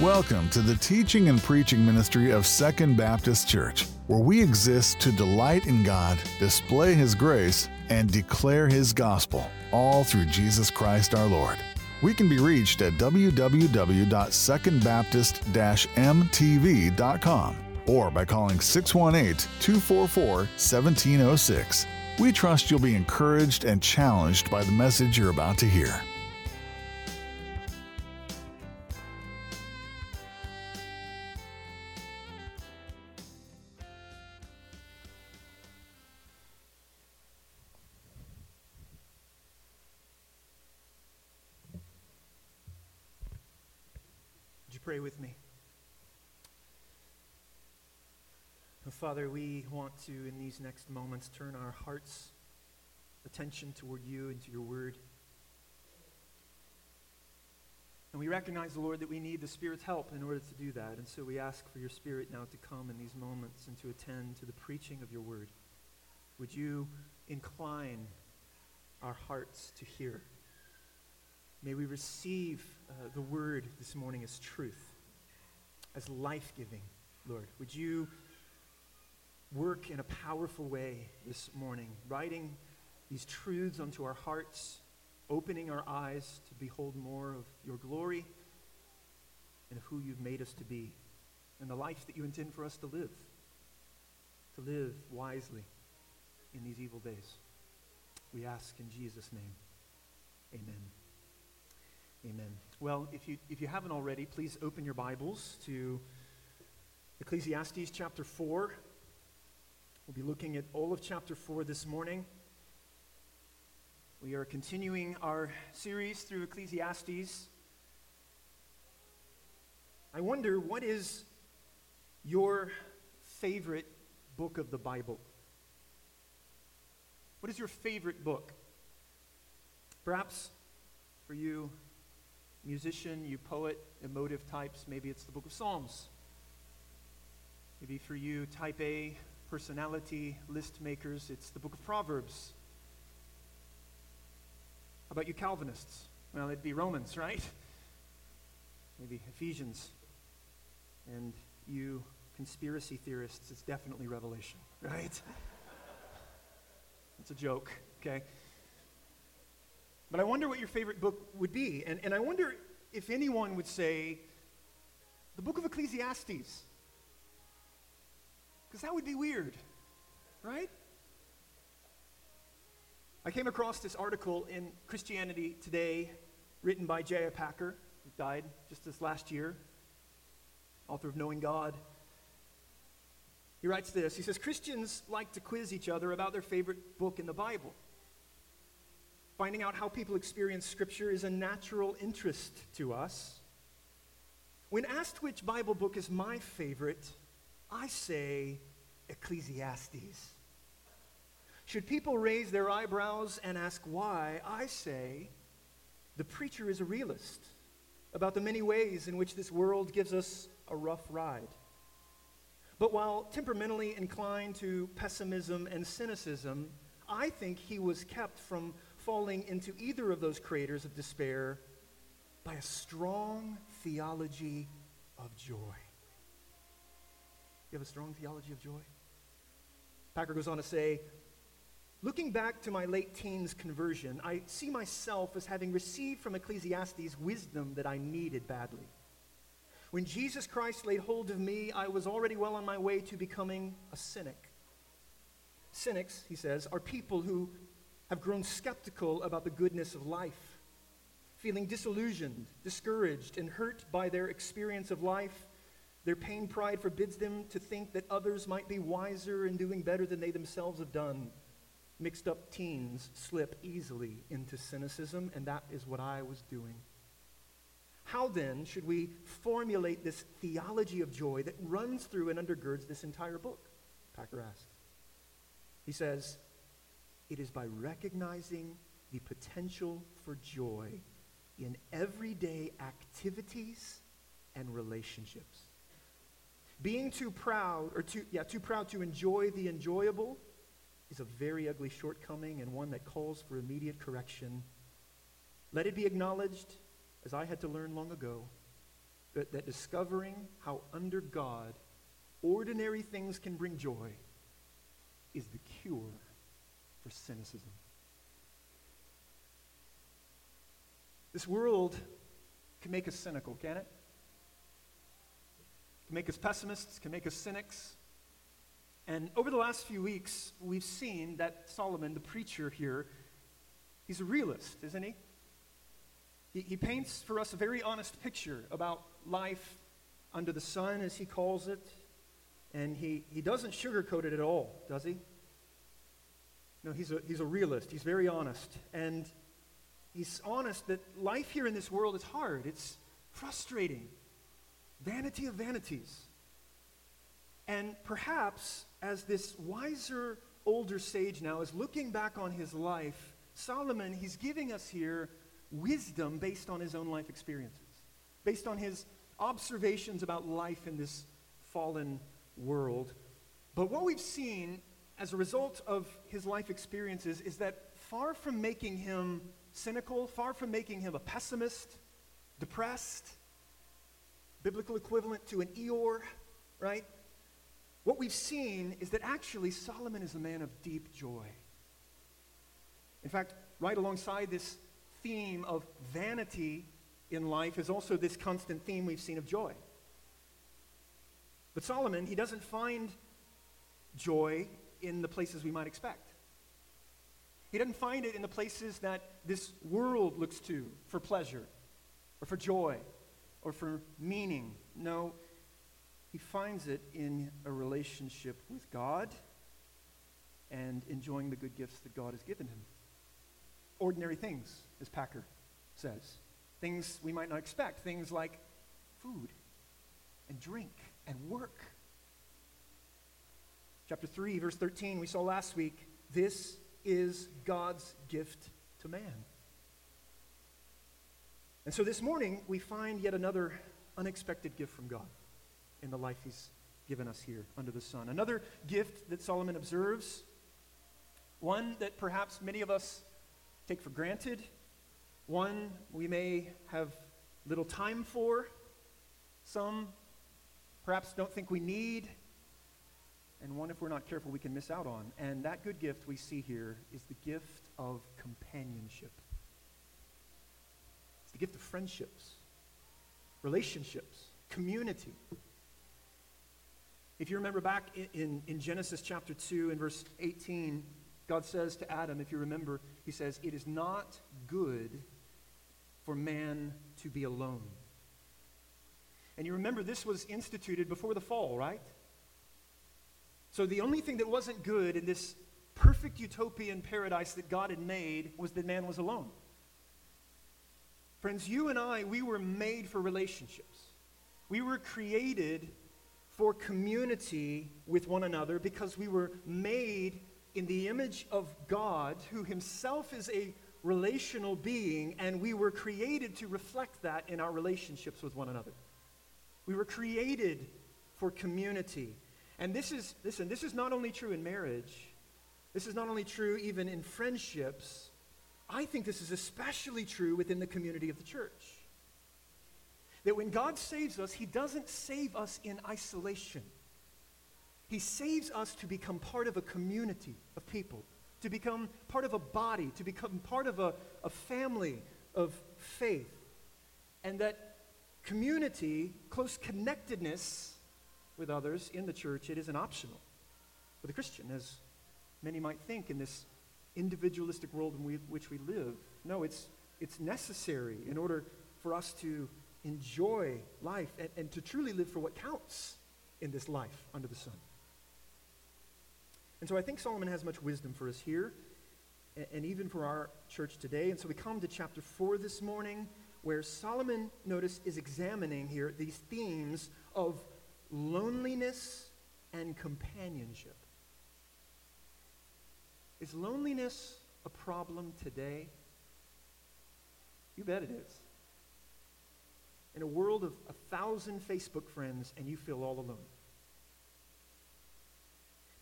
Welcome to the teaching and preaching ministry of Second Baptist Church, where we exist to delight in God, display His grace, and declare His gospel, all through Jesus Christ our Lord. We can be reached at www.secondbaptist-mtv.com or by calling 618-244-1706. We trust you'll be encouraged and challenged by the message you're about to hear. Pray with me? Father, we want to, in these next moments, turn our hearts' attention toward you and to your word. And we recognize, Lord, that we need the Spirit's help in order to do that. And so we ask for your Spirit now to come in these moments and to attend to the preaching of your word. Would you incline our hearts to hear? May we receive uh, the word this morning as truth, as life giving, Lord. Would you work in a powerful way this morning, writing these truths onto our hearts, opening our eyes to behold more of your glory and of who you've made us to be, and the life that you intend for us to live, to live wisely in these evil days. We ask in Jesus' name. Amen. Amen. Well, if you, if you haven't already, please open your Bibles to Ecclesiastes chapter 4. We'll be looking at all of chapter 4 this morning. We are continuing our series through Ecclesiastes. I wonder, what is your favorite book of the Bible? What is your favorite book? Perhaps for you, musician, you poet, emotive types, maybe it's the book of Psalms. Maybe for you, type A, personality, list makers, it's the book of Proverbs. How about you Calvinists? Well, it'd be Romans, right? Maybe Ephesians. And you conspiracy theorists, it's definitely Revelation, right? it's a joke, okay? But I wonder what your favorite book would be. And, and I wonder if anyone would say, the book of Ecclesiastes. Because that would be weird, right? I came across this article in Christianity Today written by J.I. Packer, who died just this last year, author of Knowing God. He writes this He says, Christians like to quiz each other about their favorite book in the Bible. Finding out how people experience Scripture is a natural interest to us. When asked which Bible book is my favorite, I say Ecclesiastes. Should people raise their eyebrows and ask why, I say the preacher is a realist about the many ways in which this world gives us a rough ride. But while temperamentally inclined to pessimism and cynicism, I think he was kept from falling into either of those craters of despair by a strong theology of joy. You have a strong theology of joy? Packer goes on to say, Looking back to my late teens conversion, I see myself as having received from Ecclesiastes wisdom that I needed badly. When Jesus Christ laid hold of me, I was already well on my way to becoming a cynic. Cynics, he says, are people who have grown skeptical about the goodness of life, feeling disillusioned, discouraged, and hurt by their experience of life. Their pain pride forbids them to think that others might be wiser and doing better than they themselves have done. Mixed up teens slip easily into cynicism, and that is what I was doing. How then should we formulate this theology of joy that runs through and undergirds this entire book? Packer asks. He says, it is by recognizing the potential for joy in everyday activities and relationships. Being too proud, or too, yeah, too proud to enjoy the enjoyable is a very ugly shortcoming and one that calls for immediate correction. Let it be acknowledged, as I had to learn long ago, that, that discovering how under God ordinary things can bring joy is the cure for cynicism. This world can make us cynical, can it? Can make us pessimists, can make us cynics. And over the last few weeks, we've seen that Solomon, the preacher here, he's a realist, isn't he? He, he paints for us a very honest picture about life under the sun, as he calls it. And he, he doesn't sugarcoat it at all, does he? No, he's a, he's a realist. He's very honest. And he's honest that life here in this world is hard, it's frustrating, vanity of vanities. And perhaps as this wiser older sage now is looking back on his life, Solomon, he's giving us here wisdom based on his own life experiences, based on his observations about life in this fallen world. But what we've seen as a result of his life experiences is that far from making him cynical, far from making him a pessimist, depressed, biblical equivalent to an Eeyore, right? What we've seen is that actually Solomon is a man of deep joy. In fact, right alongside this theme of vanity in life is also this constant theme we've seen of joy. But Solomon, he doesn't find joy in the places we might expect. He doesn't find it in the places that this world looks to for pleasure or for joy or for meaning. No, he finds it in a relationship with God and enjoying the good gifts that God has given him. Ordinary things, as Packer says. Things we might not expect. Things like food and drink and work. Chapter 3, verse 13, we saw last week this is God's gift to man. And so this morning, we find yet another unexpected gift from God in the life he's given us here under the sun. Another gift that Solomon observes, one that perhaps many of us take for granted, one we may have little time for, some perhaps don't think we need, and one, if we're not careful, we can miss out on. And that good gift we see here is the gift of companionship. It's the gift of friendships, relationships, community. If you remember back in, in, in, Genesis chapter 2 and verse 18, God says to Adam, if you remember, he says, It is not good for man to be alone. And you remember this was instituted before the fall, right? So the only thing that wasn't good in this perfect utopian paradise that God had made was that man was alone. Friends, you and I, we were made for relationships. We were created for community with one another because we were made in the image of God, who himself is a relational being, and we were created to reflect that in our relationships with one another. We were created for community. And this is, listen, this is not only true in marriage, this is not only true even in friendships. I think this is especially true within the community of the church. That when God saves us, He doesn't save us in isolation. He saves us to become part of a community of people to become part of a body, to become part of a, a family of faith. And that community, close connectedness with others in the church, it isn't optional for the Christian, as many might think in this individualistic world in we, which we live. No, it's, it's necessary in order for us to enjoy life and, and to truly live for what counts in this life under the sun. And so I think Solomon has much wisdom for us here and, and even for our church today. And so we come to chapter 4 this morning where Solomon, notice, is examining here these themes of loneliness and companionship. Is loneliness a problem today? You bet it is. In a world of a thousand Facebook friends and you feel all alone.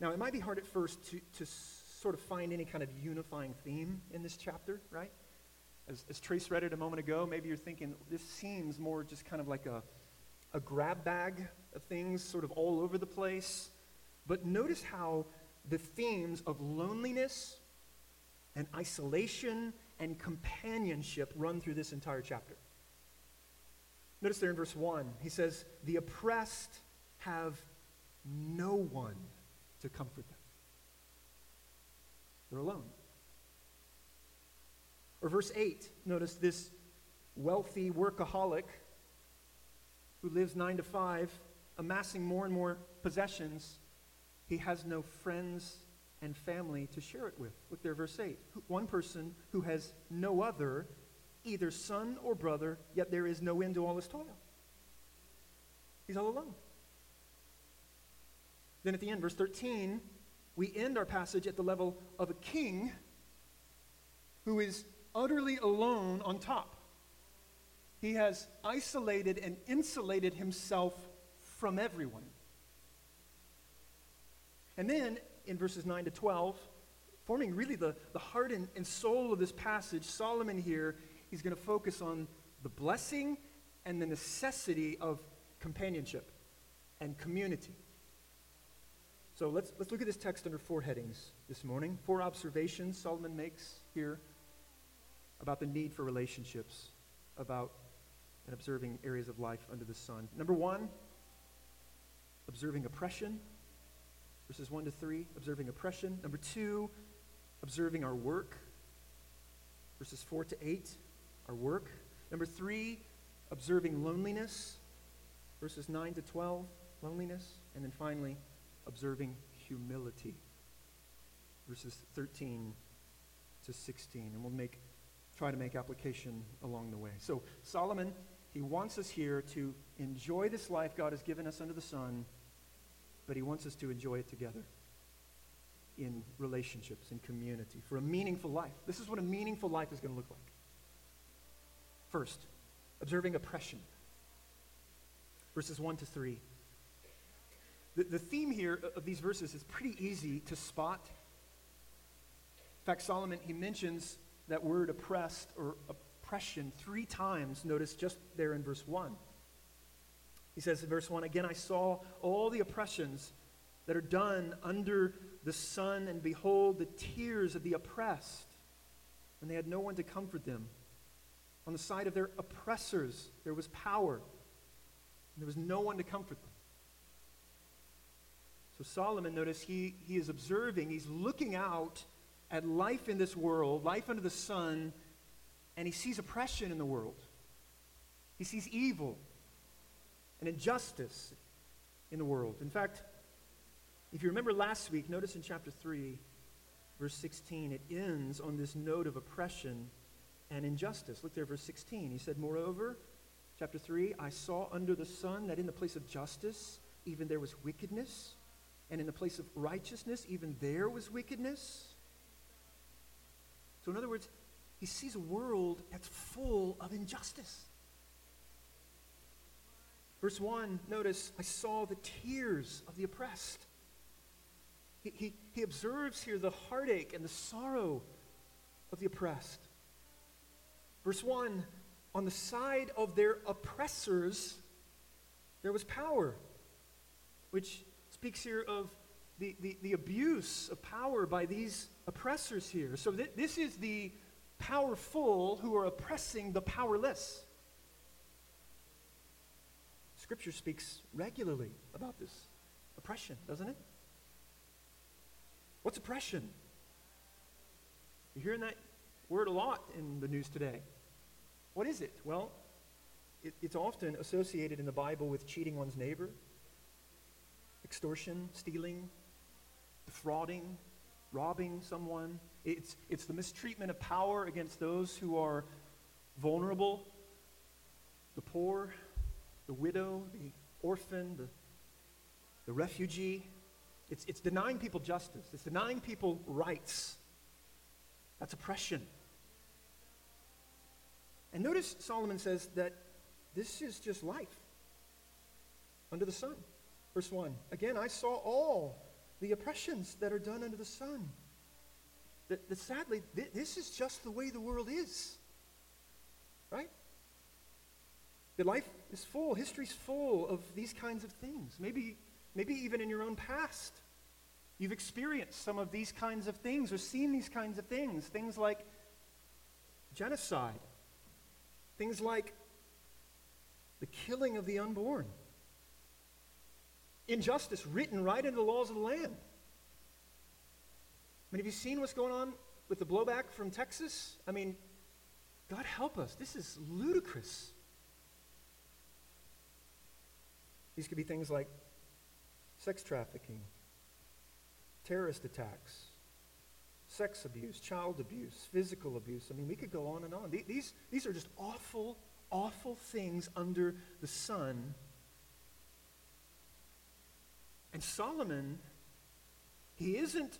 Now, it might be hard at first to, to sort of find any kind of unifying theme in this chapter, right? As, as Trace read it a moment ago, maybe you're thinking this seems more just kind of like a, a grab bag of things sort of all over the place. But notice how the themes of loneliness and isolation and companionship run through this entire chapter. Notice there in verse 1, he says, The oppressed have no one to comfort them. They're alone. Or verse 8, notice this wealthy workaholic who lives nine to five, amassing more and more possessions, he has no friends and family to share it with. Look there, verse 8. One person who has no other, either son or brother, yet there is no end to all his toil. He's all alone. Then at the end, verse 13, we end our passage at the level of a king who is utterly alone on top. He has isolated and insulated himself from everyone. And then in verses 9 to 12, forming really the, the heart and, and soul of this passage, Solomon here, he's going to focus on the blessing and the necessity of companionship and community. So let's, let's look at this text under four headings this morning. Four observations Solomon makes here about the need for relationships, about and observing areas of life under the sun. Number one, observing oppression. Verses 1 to 3, observing oppression. Number two, observing our work. Verses 4 to 8, our work. Number three, observing loneliness. Verses 9 to 12, loneliness. And then finally, observing humility. Verses 13 to 16. And we'll make, try to make application along the way. So Solomon he wants us here to enjoy this life God has given us under the sun, but He wants us to enjoy it together in relationships, in community, for a meaningful life. This is what a meaningful life is going to look like. First, observing oppression. Verses 1 to 3. The, the theme here of these verses is pretty easy to spot. In fact, Solomon, he mentions that word oppressed or oppression three times, notice just there in verse 1. He says in verse 1 Again, I saw all the oppressions that are done under the sun, and behold, the tears of the oppressed, and they had no one to comfort them. On the side of their oppressors, there was power, and there was no one to comfort them. So Solomon, notice, he, he is observing, he's looking out at life in this world, life under the sun, and he sees oppression in the world. He sees evil and injustice in the world. In fact, if you remember last week, notice in chapter 3, verse 16, it ends on this note of oppression and injustice. Look there, verse 16. He said, Moreover, chapter 3, I saw under the sun that in the place of justice, even there was wickedness, and in the place of righteousness, even there was wickedness. So, in other words, he sees a world that's full of injustice. Verse 1, notice, I saw the tears of the oppressed. He, he, he observes here the heartache and the sorrow of the oppressed. Verse 1, on the side of their oppressors, there was power, which speaks here of the, the, the abuse of power by these oppressors here. So th- this is the powerful who are oppressing the powerless. Scripture speaks regularly about this oppression, doesn't it? What's oppression? You're hearing that word a lot in the news today. What is it? Well, it, it's often associated in the Bible with cheating one's neighbor, extortion, stealing, defrauding, robbing someone. It's, it's the mistreatment of power against those who are vulnerable the poor, the widow, the orphan, the, the refugee. It's, it's denying people justice, it's denying people rights. That's oppression. And notice Solomon says that this is just life under the sun. Verse 1 Again, I saw all the oppressions that are done under the sun. That, that sadly, th- this is just the way the world is. Right? That life is full, history's full of these kinds of things. Maybe, maybe even in your own past, you've experienced some of these kinds of things or seen these kinds of things. Things like genocide, things like the killing of the unborn, injustice written right into the laws of the land. I mean, have you seen what's going on with the blowback from Texas? I mean, God help us. This is ludicrous. These could be things like sex trafficking, terrorist attacks, sex abuse, child abuse, physical abuse. I mean, we could go on and on. These, these are just awful, awful things under the sun. And Solomon, he isn't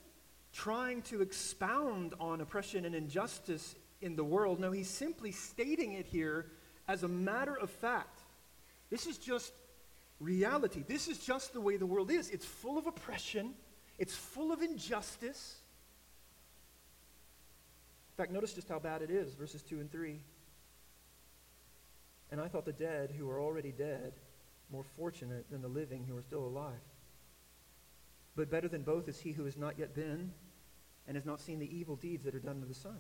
trying to expound on oppression and injustice in the world. No, he's simply stating it here as a matter of fact. This is just reality. This is just the way the world is. It's full of oppression, it's full of injustice. In fact, notice just how bad it is, verses 2 and 3. And I thought the dead who are already dead more fortunate than the living who are still alive. But better than both is he who has not yet been and has not seen the evil deeds that are done to the Son.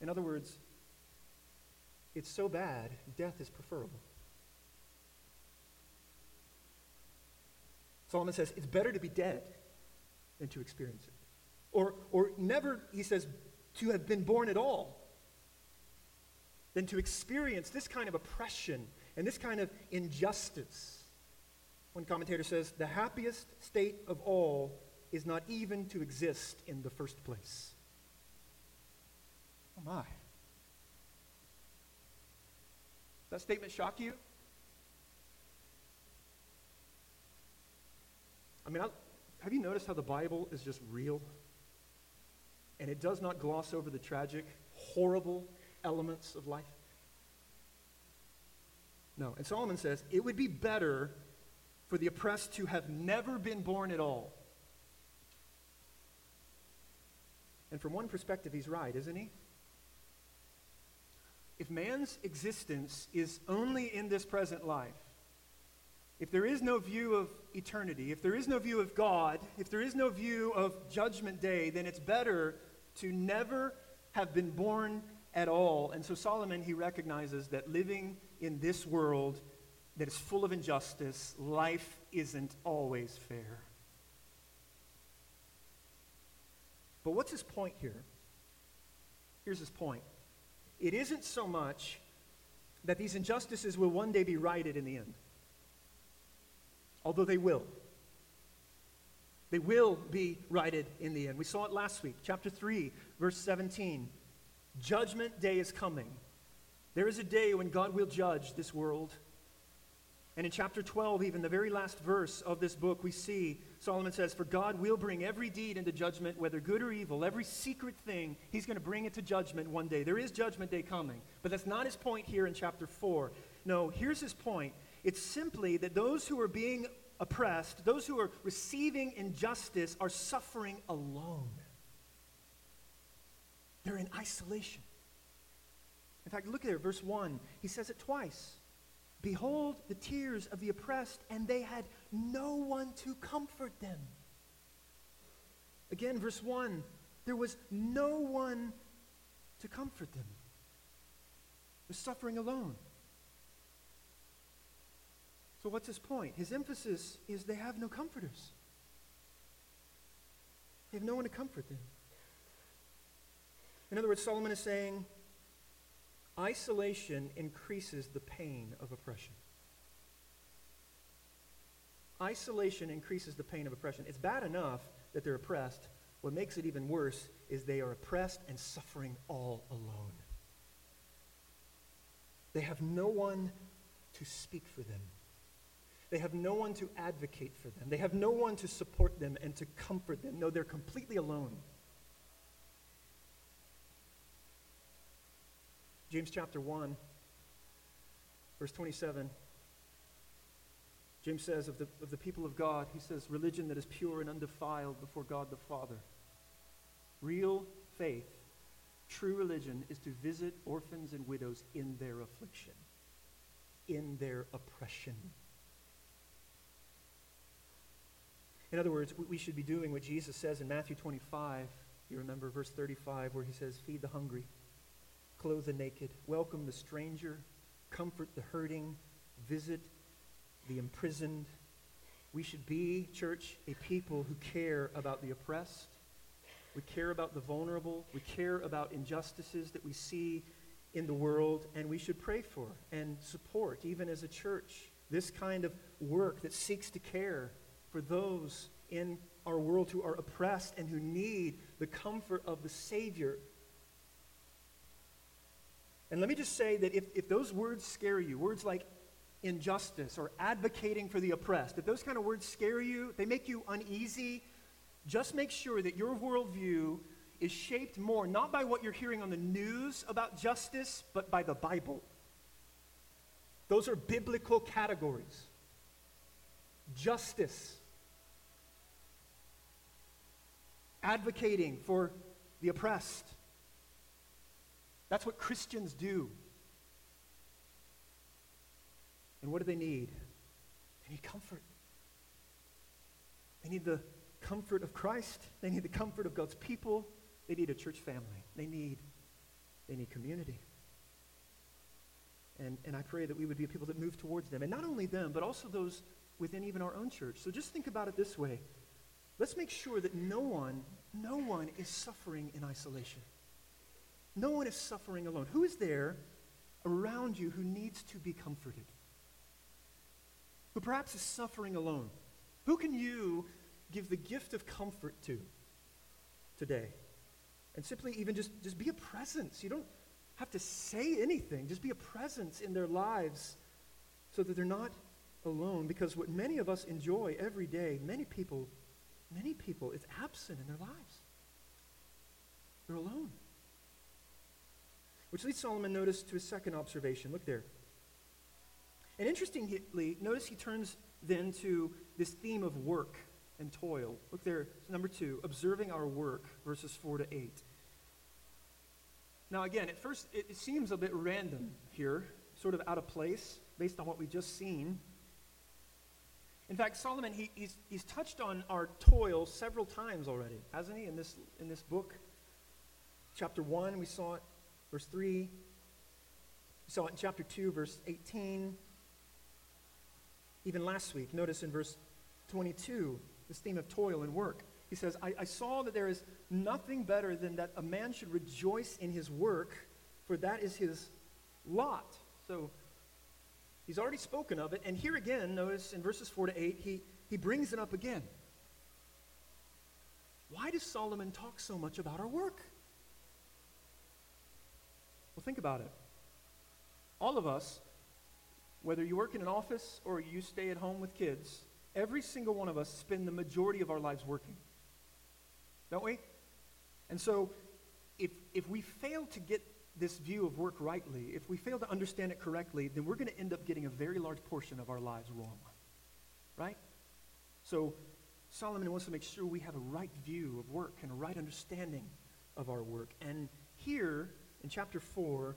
In other words, it's so bad, death is preferable. Solomon says it's better to be dead than to experience it. Or, or never, he says, to have been born at all than to experience this kind of oppression and this kind of injustice. One commentator says, the happiest state of all is not even to exist in the first place. Oh my. Does that statement shock you? I mean, I, have you noticed how the Bible is just real? And it does not gloss over the tragic, horrible elements of life? No. And Solomon says it would be better for the oppressed to have never been born at all. And from one perspective, he's right, isn't he? If man's existence is only in this present life, if there is no view of eternity, if there is no view of God, if there is no view of Judgment Day, then it's better to never have been born at all. And so Solomon, he recognizes that living in this world that is full of injustice, life isn't always fair. But what's his point here? Here's his point. It isn't so much that these injustices will one day be righted in the end, although they will. They will be righted in the end. We saw it last week, chapter 3, verse 17. Judgment day is coming. There is a day when God will judge this world. And in chapter 12, even the very last verse of this book, we see Solomon says, For God will bring every deed into judgment, whether good or evil, every secret thing, he's going to bring it to judgment one day. There is judgment day coming. But that's not his point here in chapter 4. No, here's his point. It's simply that those who are being oppressed, those who are receiving injustice, are suffering alone. They're in isolation. In fact, look at there, verse 1. He says it twice. Behold the tears of the oppressed, and they had no one to comfort them. Again, verse 1. There was no one to comfort them. They're suffering alone. So, what's his point? His emphasis is they have no comforters. They have no one to comfort them. In other words, Solomon is saying isolation increases the pain of oppression. Isolation increases the pain of oppression. It's bad enough that they're oppressed. What makes it even worse is they are oppressed and suffering all alone. They have no one to speak for them. They have no one to advocate for them. They have no one to support them and to comfort them. No, they're completely alone. James chapter 1, verse 27. James says of the, of the people of God, he says, religion that is pure and undefiled before God the Father. Real faith, True religion is to visit orphans and widows in their affliction, in their oppression. In other words, we should be doing what Jesus says in Matthew 25. You remember verse 35 where he says, Feed the hungry, clothe the naked, welcome the stranger, comfort the hurting, visit the imprisoned. We should be, church, a people who care about the oppressed. We care about the vulnerable. We care about injustices that we see in the world, and we should pray for and support, even as a church, this kind of work that seeks to care for those in our world who are oppressed and who need the comfort of the Savior. And let me just say that if, if those words scare you, words like injustice or advocating for the oppressed, if those kind of words scare you, they make you uneasy, just make sure that your worldview is shaped more not by what you're hearing on the news about justice, but by the Bible. Those are biblical categories. Justice, advocating for the oppressed. That's what Christians do. And what do they need? They need comfort. They need the comfort of Christ. They need the comfort of God's people. They need a church family. They need, they need community. And, and I pray that we would be people that move towards them. And not only them, but also those within even our own church. So just think about it this way. Let's make sure that no one, no one is suffering in isolation. No one is suffering alone. Who is there around you who needs to be comforted? Who perhaps is suffering alone? Who can you give the gift of comfort to today? And simply even just, just be a presence. You don't have to say anything, just be a presence in their lives so that they're not alone. Because what many of us enjoy every day, many people Many people, it's absent in their lives. They're alone. Which leads Solomon, notice, to his second observation. Look there. And interestingly, notice he turns then to this theme of work and toil. Look there, number two, observing our work, verses 4 to 8. Now, again, at first, it, it seems a bit random here, sort of out of place, based on what we've just seen. In fact, Solomon, he, he's, he's touched on our toil several times already, hasn't he, in this, in this book? Chapter 1, we saw it, verse 3. We saw it in chapter 2, verse 18. Even last week, notice in verse 22, this theme of toil and work. He says, I, I saw that there is nothing better than that a man should rejoice in his work, for that is his lot. So, He's already spoken of it. And here again, notice in verses 4 to 8, he, he brings it up again. Why does Solomon talk so much about our work? Well, think about it. All of us, whether you work in an office or you stay at home with kids, every single one of us spend the majority of our lives working. Don't we? And so, if, if we fail to get this view of work rightly, if we fail to understand it correctly, then we're going to end up getting a very large portion of our lives wrong. Right? So, Solomon wants to make sure we have a right view of work and a right understanding of our work. And here, in chapter 4,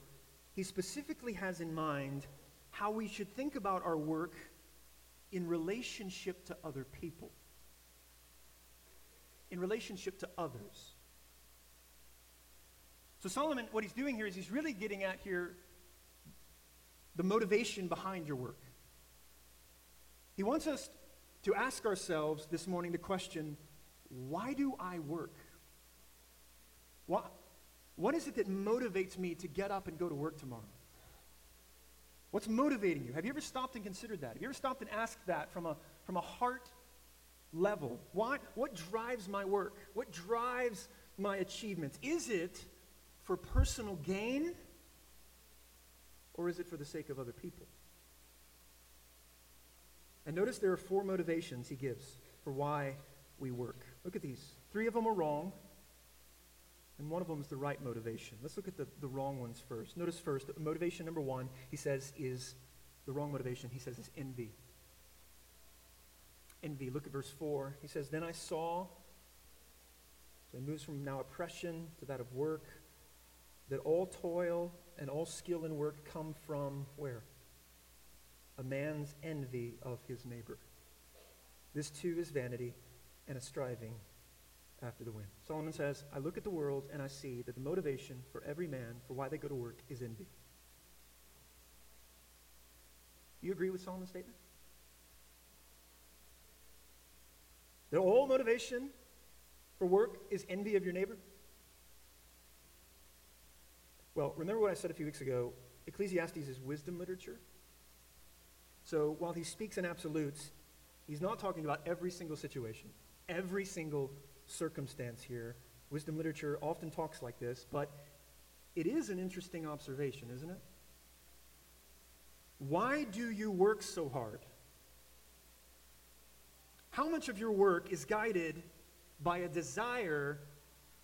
he specifically has in mind how we should think about our work in relationship to other people, in relationship to others. So, Solomon, what he's doing here is he's really getting at here the motivation behind your work. He wants us to ask ourselves this morning the question why do I work? What, what is it that motivates me to get up and go to work tomorrow? What's motivating you? Have you ever stopped and considered that? Have you ever stopped and asked that from a, from a heart level? Why, what drives my work? What drives my achievements? Is it for personal gain or is it for the sake of other people? And notice there are four motivations he gives for why we work. Look at these. Three of them are wrong, and one of them is the right motivation. Let's look at the, the wrong ones first. Notice first, motivation number one, he says, is the wrong motivation, he says, is envy. Envy. Look at verse 4. He says, Then I saw, so he moves from now oppression to that of work. That all toil and all skill in work come from where? A man's envy of his neighbor. This too is vanity and a striving after the wind. Solomon says, I look at the world and I see that the motivation for every man for why they go to work is envy. You agree with Solomon's statement? That all motivation for work is envy of your neighbor? Well, remember what I said a few weeks ago? Ecclesiastes is wisdom literature. So while he speaks in absolutes, he's not talking about every single situation, every single circumstance here. Wisdom literature often talks like this, but it is an interesting observation, isn't it? Why do you work so hard? How much of your work is guided by a desire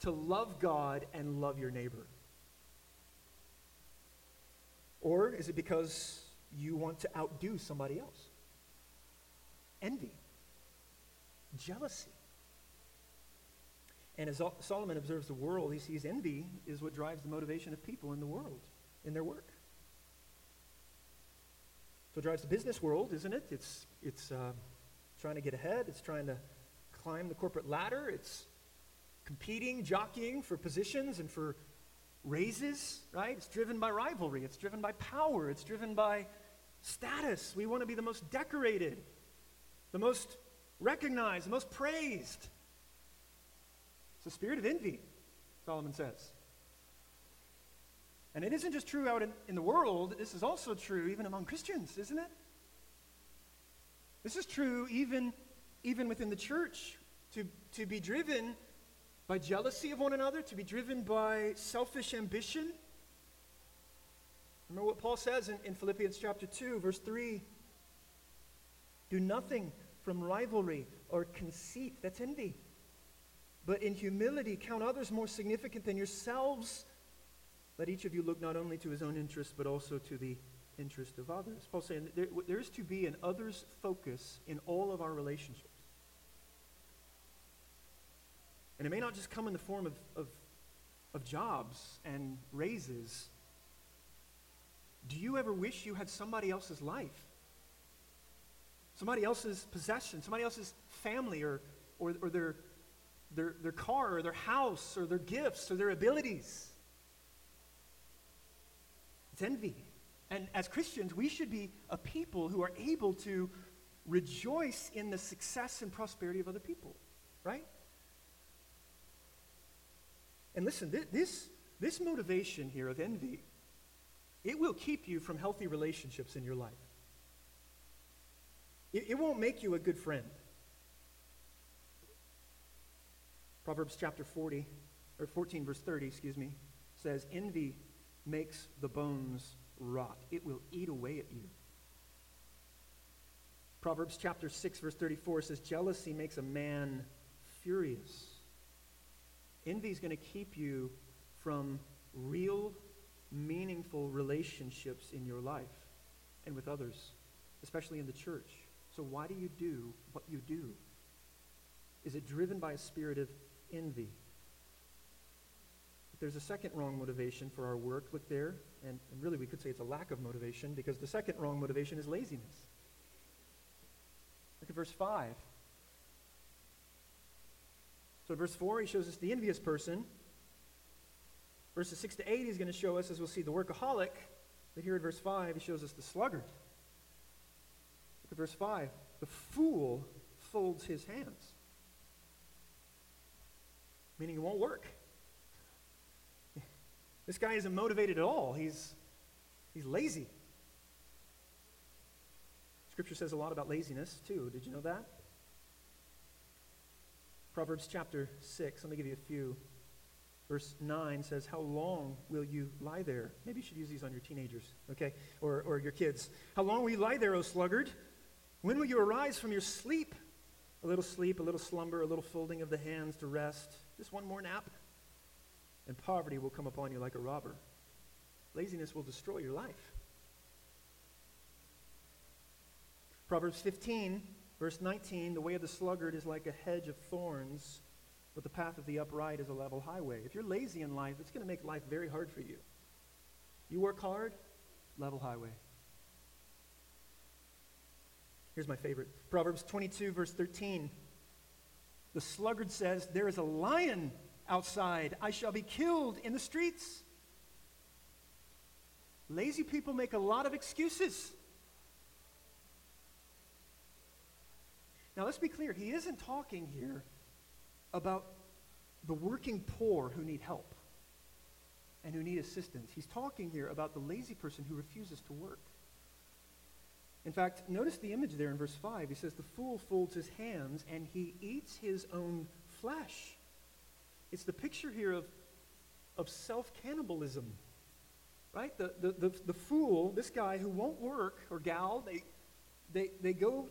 to love God and love your neighbor? Or is it because you want to outdo somebody else? Envy, jealousy. And as Solomon observes the world, he sees envy is what drives the motivation of people in the world, in their work. So it drives the business world, isn't it? It's, it's uh, trying to get ahead, it's trying to climb the corporate ladder, it's competing, jockeying for positions and for raises, right? It's driven by rivalry, it's driven by power, it's driven by status. We want to be the most decorated, the most recognized, the most praised. It's a spirit of envy, Solomon says. And it isn't just true out in, in the world, this is also true even among Christians, isn't it? This is true even, even within the church, to, to be driven by jealousy of one another, to be driven by selfish ambition. Remember what Paul says in, in Philippians chapter 2, verse 3 Do nothing from rivalry or conceit, that's envy, but in humility count others more significant than yourselves. Let each of you look not only to his own interest, but also to the interest of others. Paul's saying there, there is to be an others focus in all of our relationships. And it may not just come in the form of, of, of jobs and raises. Do you ever wish you had somebody else's life? Somebody else's possession, somebody else's family, or, or, or their, their, their car, or their house, or their gifts, or their abilities? It's envy. And as Christians, we should be a people who are able to rejoice in the success and prosperity of other people, right? And listen, this, this motivation here of envy, it will keep you from healthy relationships in your life. It, it won't make you a good friend. Proverbs chapter 40, or 14, verse 30, excuse me, says, Envy makes the bones rot, it will eat away at you. Proverbs chapter 6, verse 34 says, Jealousy makes a man furious. Envy is going to keep you from real, meaningful relationships in your life and with others, especially in the church. So, why do you do what you do? Is it driven by a spirit of envy? But there's a second wrong motivation for our work. Look there. And, and really, we could say it's a lack of motivation because the second wrong motivation is laziness. Look at verse 5. So, verse 4, he shows us the envious person. Verses 6 to 8, he's going to show us, as we'll see, the workaholic. But here at verse 5, he shows us the sluggard. Look at verse 5. The fool folds his hands, meaning he won't work. This guy isn't motivated at all. He's, he's lazy. Scripture says a lot about laziness, too. Did you know that? Proverbs chapter 6, let me give you a few. Verse 9 says, How long will you lie there? Maybe you should use these on your teenagers, okay? Or, or your kids. How long will you lie there, O sluggard? When will you arise from your sleep? A little sleep, a little slumber, a little folding of the hands to rest. Just one more nap. And poverty will come upon you like a robber. Laziness will destroy your life. Proverbs 15 Verse 19 The way of the sluggard is like a hedge of thorns, but the path of the upright is a level highway. If you're lazy in life, it's going to make life very hard for you. You work hard, level highway. Here's my favorite Proverbs 22, verse 13. The sluggard says, There is a lion outside. I shall be killed in the streets. Lazy people make a lot of excuses. Now, let's be clear. He isn't talking here about the working poor who need help and who need assistance. He's talking here about the lazy person who refuses to work. In fact, notice the image there in verse 5. He says, The fool folds his hands and he eats his own flesh. It's the picture here of, of self cannibalism. Right? The, the, the, the, fool, this guy who won't work, or gal, they, they, they go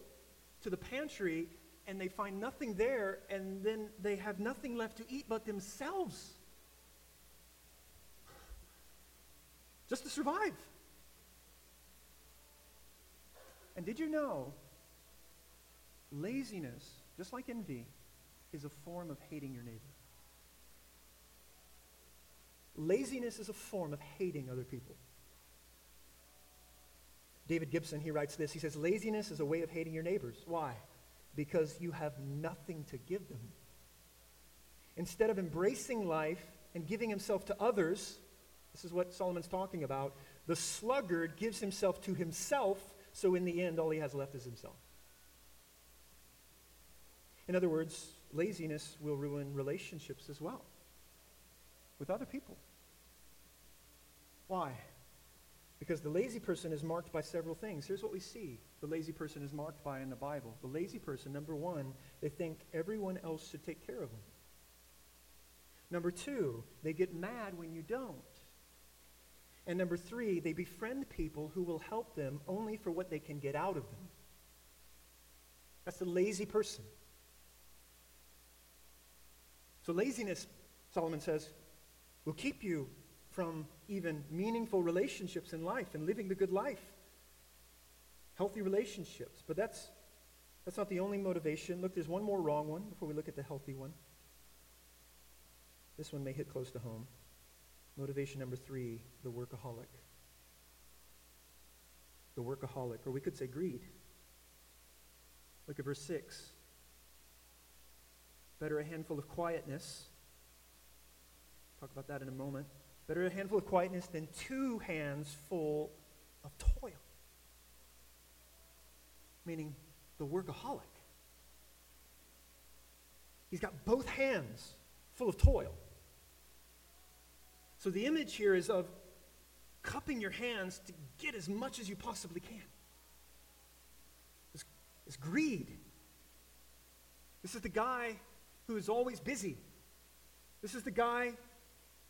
to the pantry and they find nothing there, and then they have nothing left to eat but themselves. Just to survive. And did you know laziness, just like envy, is a form of hating your neighbor? Laziness is a form of hating other people. David Gibson, he writes this. He says, Laziness is a way of hating your neighbors. Why? Because you have nothing to give them. Instead of embracing life and giving himself to others, this is what Solomon's talking about, the sluggard gives himself to himself, so in the end, all he has left is himself. In other words, laziness will ruin relationships as well with other people. Why? Because the lazy person is marked by several things. Here's what we see the lazy person is marked by in the Bible. The lazy person, number one, they think everyone else should take care of them. Number two, they get mad when you don't. And number three, they befriend people who will help them only for what they can get out of them. That's the lazy person. So, laziness, Solomon says, will keep you from even meaningful relationships in life and living the good life. Healthy relationships. But that's, that's not the only motivation. Look, there's one more wrong one before we look at the healthy one. This one may hit close to home. Motivation number three the workaholic. The workaholic, or we could say greed. Look at verse 6. Better a handful of quietness Talk about that in a moment. Better a handful of quietness than two hands full of toil. Meaning the workaholic. He's got both hands full of toil. So the image here is of cupping your hands to get as much as you possibly can. It's, it's greed. This is the guy who is always busy. This is the guy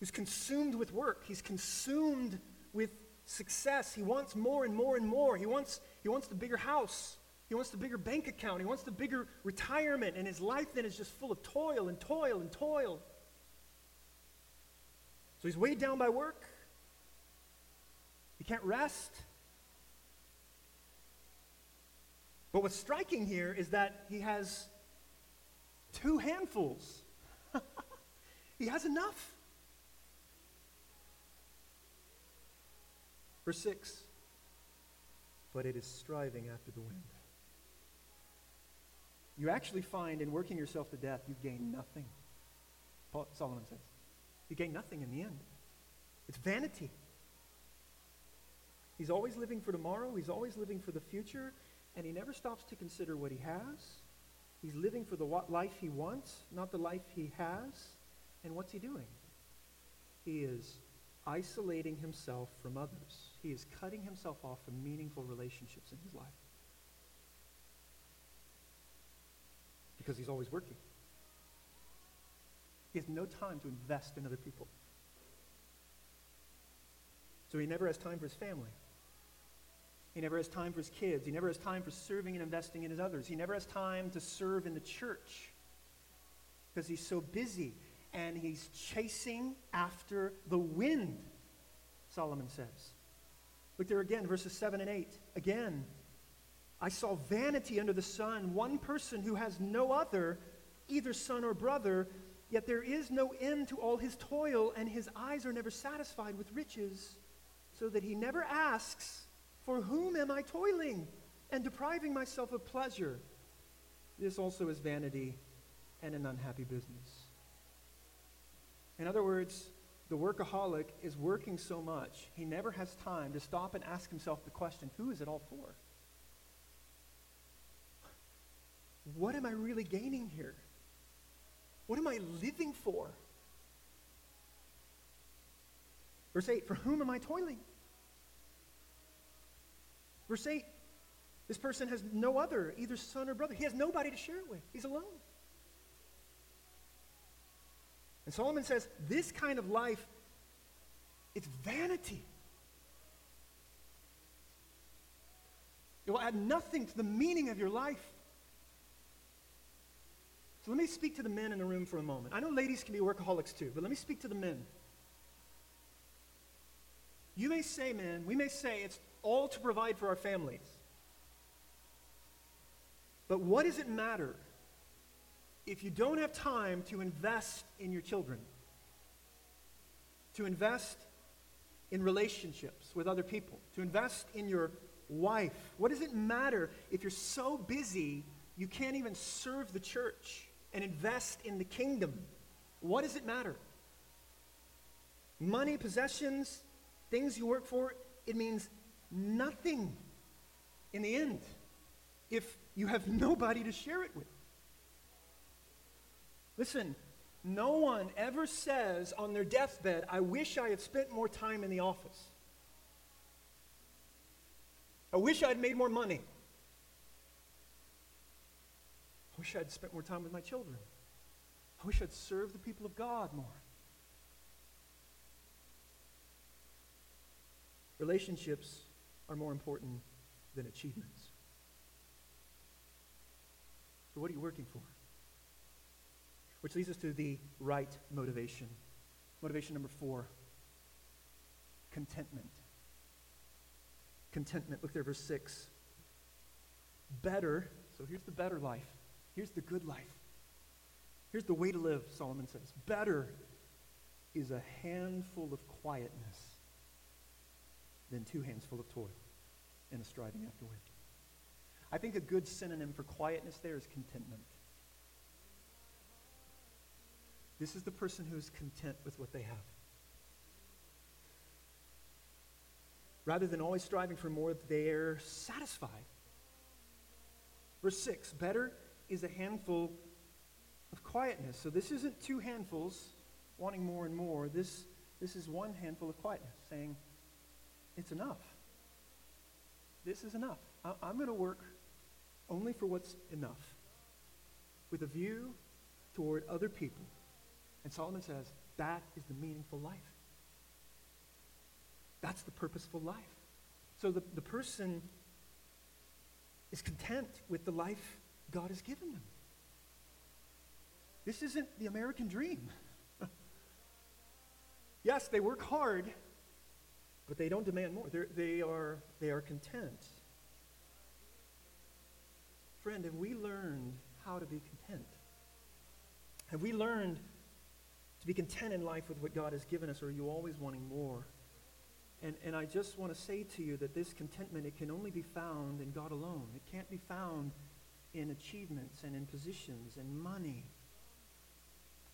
who's consumed with work. He's consumed with success. He wants more and more and more. He wants, he wants the bigger house. He wants the bigger bank account. He wants the bigger retirement. And his life then is just full of toil and toil and toil. So he's weighed down by work. He can't rest. But what's striking here is that he has two handfuls. he has enough. Verse 6 But it is striving after the wind. You actually find in working yourself to death, you gain nothing. Paul, Solomon says. You gain nothing in the end. It's vanity. He's always living for tomorrow, he's always living for the future, and he never stops to consider what he has. He's living for the life he wants, not the life he has. And what's he doing? He is isolating himself from others. He is cutting himself off from meaningful relationships in his life. Because he's always working. He has no time to invest in other people. So he never has time for his family. He never has time for his kids. He never has time for serving and investing in his others. He never has time to serve in the church because he's so busy and he's chasing after the wind, Solomon says. Look there again, verses 7 and 8. Again, I saw vanity under the sun, one person who has no other, either son or brother, Yet there is no end to all his toil, and his eyes are never satisfied with riches, so that he never asks, For whom am I toiling and depriving myself of pleasure? This also is vanity and an unhappy business. In other words, the workaholic is working so much, he never has time to stop and ask himself the question who is it all for? What am I really gaining here? What am I living for? Verse 8 For whom am I toiling? Verse 8 This person has no other, either son or brother. He has nobody to share it with, he's alone. And Solomon says this kind of life, it's vanity. It will add nothing to the meaning of your life. So let me speak to the men in the room for a moment. I know ladies can be workaholics too, but let me speak to the men. You may say, man, we may say it's all to provide for our families. But what does it matter if you don't have time to invest in your children? To invest in relationships with other people? To invest in your wife? What does it matter if you're so busy you can't even serve the church? and invest in the kingdom, what does it matter? Money, possessions, things you work for, it means nothing in the end if you have nobody to share it with. Listen, no one ever says on their deathbed, I wish I had spent more time in the office. I wish I had made more money. I wish I'd spent more time with my children. I wish I'd served the people of God more. Relationships are more important than achievements. So, what are you working for? Which leads us to the right motivation. Motivation number four contentment. Contentment. Look there, verse 6. Better, so here's the better life. Here's the good life. Here's the way to live, Solomon says. Better is a handful of quietness than two handsful of toil and a striving after wind. I think a good synonym for quietness there is contentment. This is the person who is content with what they have. Rather than always striving for more, they're satisfied. Verse 6 Better is a handful of quietness. So this isn't two handfuls wanting more and more. This, this is one handful of quietness, saying, it's enough. This is enough. I, I'm going to work only for what's enough, with a view toward other people. And Solomon says, that is the meaningful life. That's the purposeful life. So the, the person is content with the life God has given them. This isn't the American dream. yes, they work hard, but they don't demand more. They're, they, are, they are content. Friend, have we learned how to be content? Have we learned to be content in life with what God has given us, or are you always wanting more? And, and I just want to say to you that this contentment, it can only be found in God alone. It can't be found in achievements and in positions and money.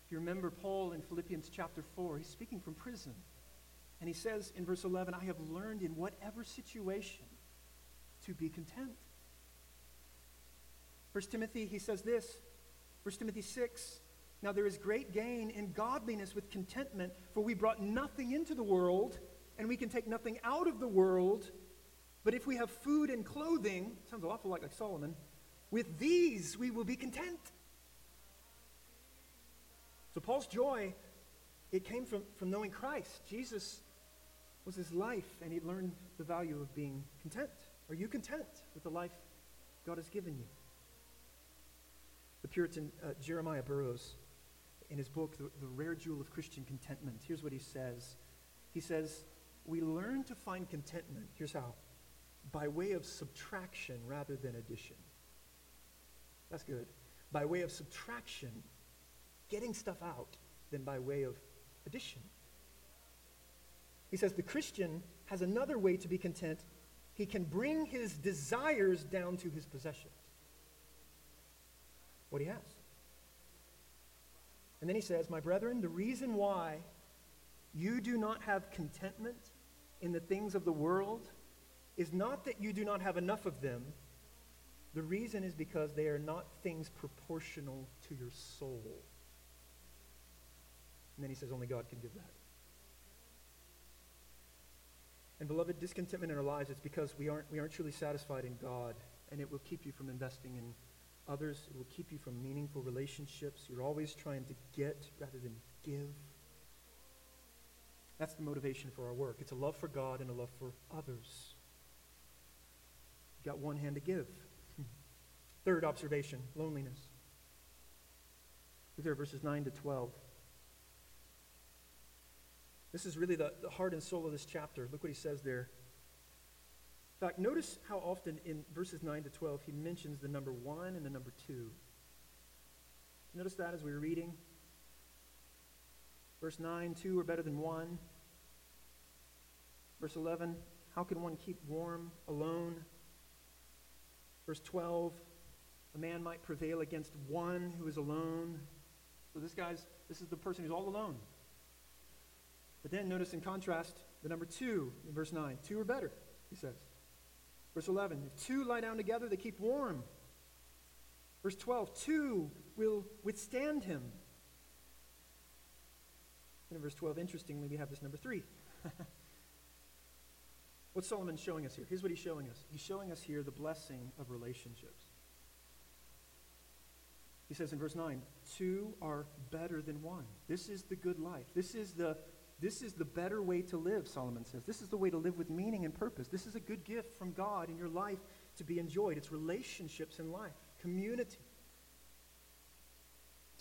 If you remember Paul in Philippians chapter 4, he's speaking from prison. And he says in verse 11, I have learned in whatever situation to be content. First Timothy, he says this, 1 Timothy 6, Now there is great gain in godliness with contentment, for we brought nothing into the world, and we can take nothing out of the world. But if we have food and clothing, sounds awful like Solomon, with these we will be content. So Paul's joy, it came from, from knowing Christ. Jesus was his life, and he learned the value of being content. Are you content with the life God has given you? The Puritan uh, Jeremiah Burroughs, in his book, the, the Rare Jewel of Christian Contentment, here's what he says. He says, We learn to find contentment, here's how, by way of subtraction rather than addition. That's good. By way of subtraction getting stuff out than by way of addition. He says the Christian has another way to be content. He can bring his desires down to his possessions. What he has. And then he says, My brethren, the reason why you do not have contentment in the things of the world is not that you do not have enough of them. The reason is because they are not things proportional to your soul. And then he says, Only God can give that. And beloved, discontentment in our lives, it's because we aren't, we aren't truly satisfied in God, and it will keep you from investing in others. It will keep you from meaningful relationships. You're always trying to get rather than give. That's the motivation for our work. It's a love for God and a love for others. You've got one hand to give. Third observation loneliness. Look there, verses 9 to 12. This is really the, the heart and soul of this chapter. Look what he says there. In fact, notice how often in verses 9 to 12 he mentions the number 1 and the number 2. Notice that as we were reading. Verse 9, 2 are better than 1. Verse 11, how can one keep warm alone? Verse 12, a man might prevail against one who is alone. So this guy's, this is the person who's all alone. But then notice in contrast the number two in verse 9. Two are better, he says. Verse 11, if two lie down together, they keep warm. Verse 12, two will withstand him. And in verse 12, interestingly, we have this number three. What's Solomon showing us here? Here's what he's showing us. He's showing us here the blessing of relationships. He says in verse 9, two are better than one. This is the good life. This is the this is the better way to live, Solomon says. This is the way to live with meaning and purpose. This is a good gift from God in your life to be enjoyed. It's relationships in life, community.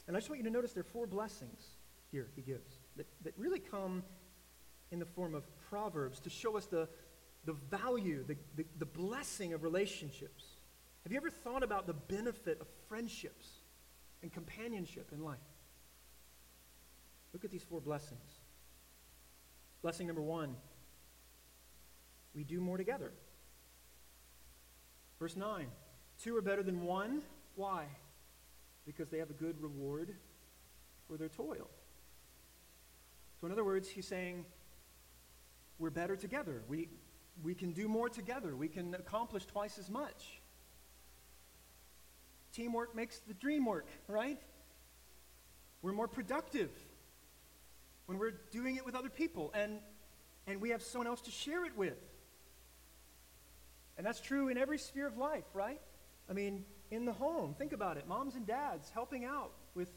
And I just want you to notice there are four blessings here he gives that, that really come in the form of proverbs to show us the, the value, the, the, the blessing of relationships. Have you ever thought about the benefit of friendships and companionship in life? Look at these four blessings. Blessing number one we do more together. Verse 9 two are better than one. Why? Because they have a good reward for their toil. So, in other words, he's saying we're better together. We, we can do more together. We can accomplish twice as much. Teamwork makes the dream work, right? We're more productive when we're doing it with other people and, and we have someone else to share it with. And that's true in every sphere of life, right? I mean, in the home, think about it. Moms and dads helping out with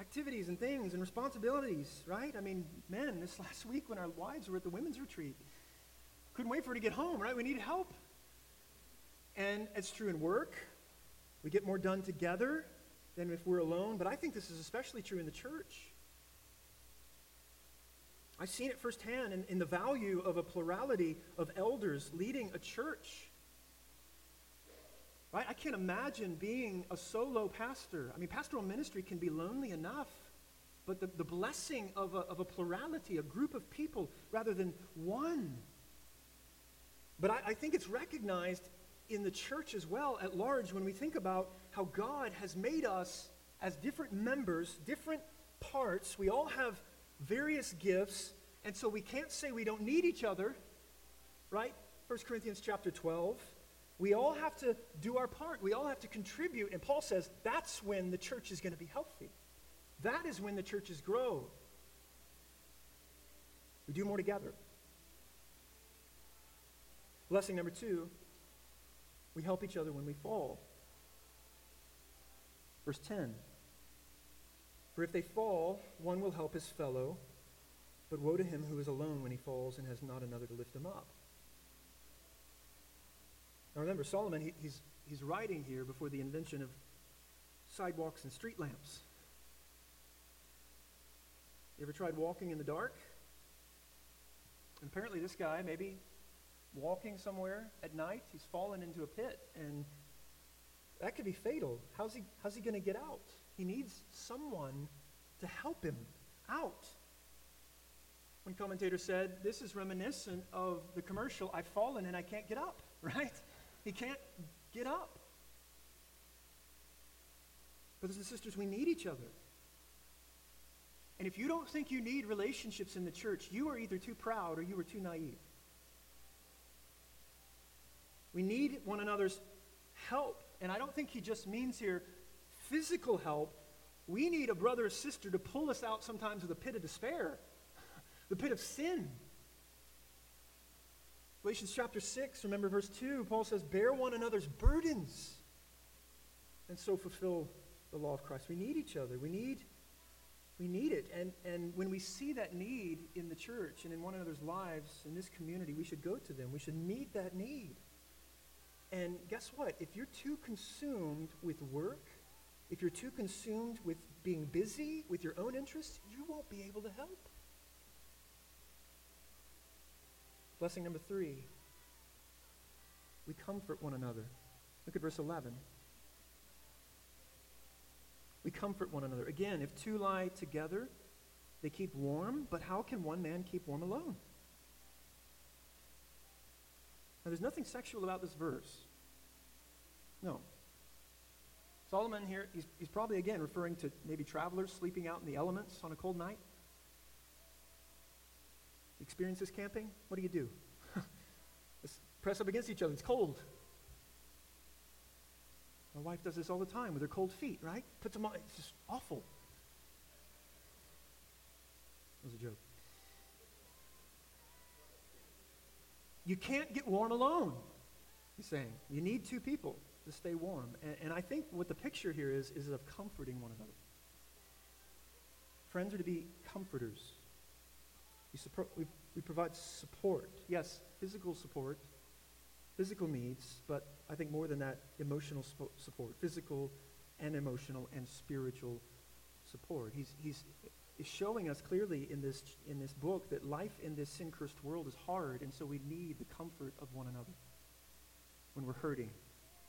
activities and things and responsibilities, right? I mean, men, this last week when our wives were at the women's retreat, couldn't wait for her to get home, right? We need help. And it's true in work. We get more done together than if we're alone. But I think this is especially true in the church. I've seen it firsthand in, in the value of a plurality of elders leading a church. Right? I can't imagine being a solo pastor. I mean, pastoral ministry can be lonely enough, but the, the blessing of a, of a plurality, a group of people, rather than one. But I, I think it's recognized in the church as well at large when we think about how God has made us as different members, different parts. We all have various gifts, and so we can't say we don't need each other, right? 1 Corinthians chapter 12. We all have to do our part. We all have to contribute. And Paul says that's when the church is going to be healthy. That is when the churches grow. We do more together. Blessing number two, we help each other when we fall. Verse 10 for if they fall, one will help his fellow, but woe to him who is alone when he falls and has not another to lift him up. Now remember, Solomon, he, he's, he's writing here before the invention of sidewalks and street lamps. You ever tried walking in the dark? And apparently, this guy, maybe walking somewhere at night, he's fallen into a pit and that could be fatal. How's he, how's he going to get out? He needs someone to help him out. One commentator said, This is reminiscent of the commercial, I've fallen and I can't get up, right? He can't get up. Brothers and sisters, we need each other. And if you don't think you need relationships in the church, you are either too proud or you are too naive. We need one another's help. And I don't think he just means here physical help. We need a brother or sister to pull us out sometimes of the pit of despair, the pit of sin. Galatians chapter 6, remember verse 2, Paul says, Bear one another's burdens and so fulfill the law of Christ. We need each other. We need, we need it. And, and when we see that need in the church and in one another's lives, in this community, we should go to them. We should meet that need. And guess what? If you're too consumed with work, if you're too consumed with being busy with your own interests, you won't be able to help. Blessing number three we comfort one another. Look at verse 11. We comfort one another. Again, if two lie together, they keep warm, but how can one man keep warm alone? Now, there's nothing sexual about this verse. No. Solomon here, he's, he's probably again referring to maybe travelers sleeping out in the elements on a cold night. Experiences camping? What do you do? press up against each other. It's cold. My wife does this all the time with her cold feet, right? Puts them on. It's just awful. That was a joke. You can't get warm alone, he's saying. You need two people to stay warm. And, and I think what the picture here is, is of comforting one another. Friends are to be comforters. We, support, we, we provide support. Yes, physical support, physical needs, but I think more than that, emotional support, physical and emotional and spiritual support. He's, he's, is showing us clearly in this, in this book that life in this sin cursed world is hard, and so we need the comfort of one another when we're hurting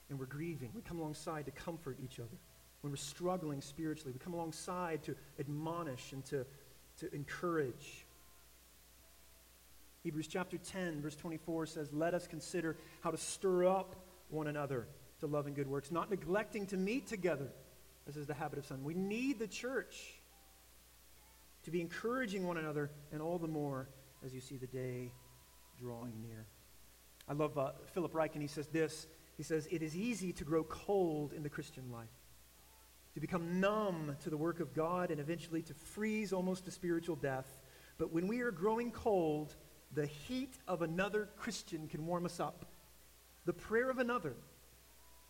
and we're grieving. We come alongside to comfort each other. When we're struggling spiritually, we come alongside to admonish and to, to encourage. Hebrews chapter 10, verse 24 says, Let us consider how to stir up one another to love and good works, not neglecting to meet together, as is the habit of some. We need the church to be encouraging one another, and all the more as you see the day drawing near. I love uh, Philip Ryken. He says this. He says, It is easy to grow cold in the Christian life, to become numb to the work of God, and eventually to freeze almost to spiritual death. But when we are growing cold, the heat of another Christian can warm us up. The prayer of another,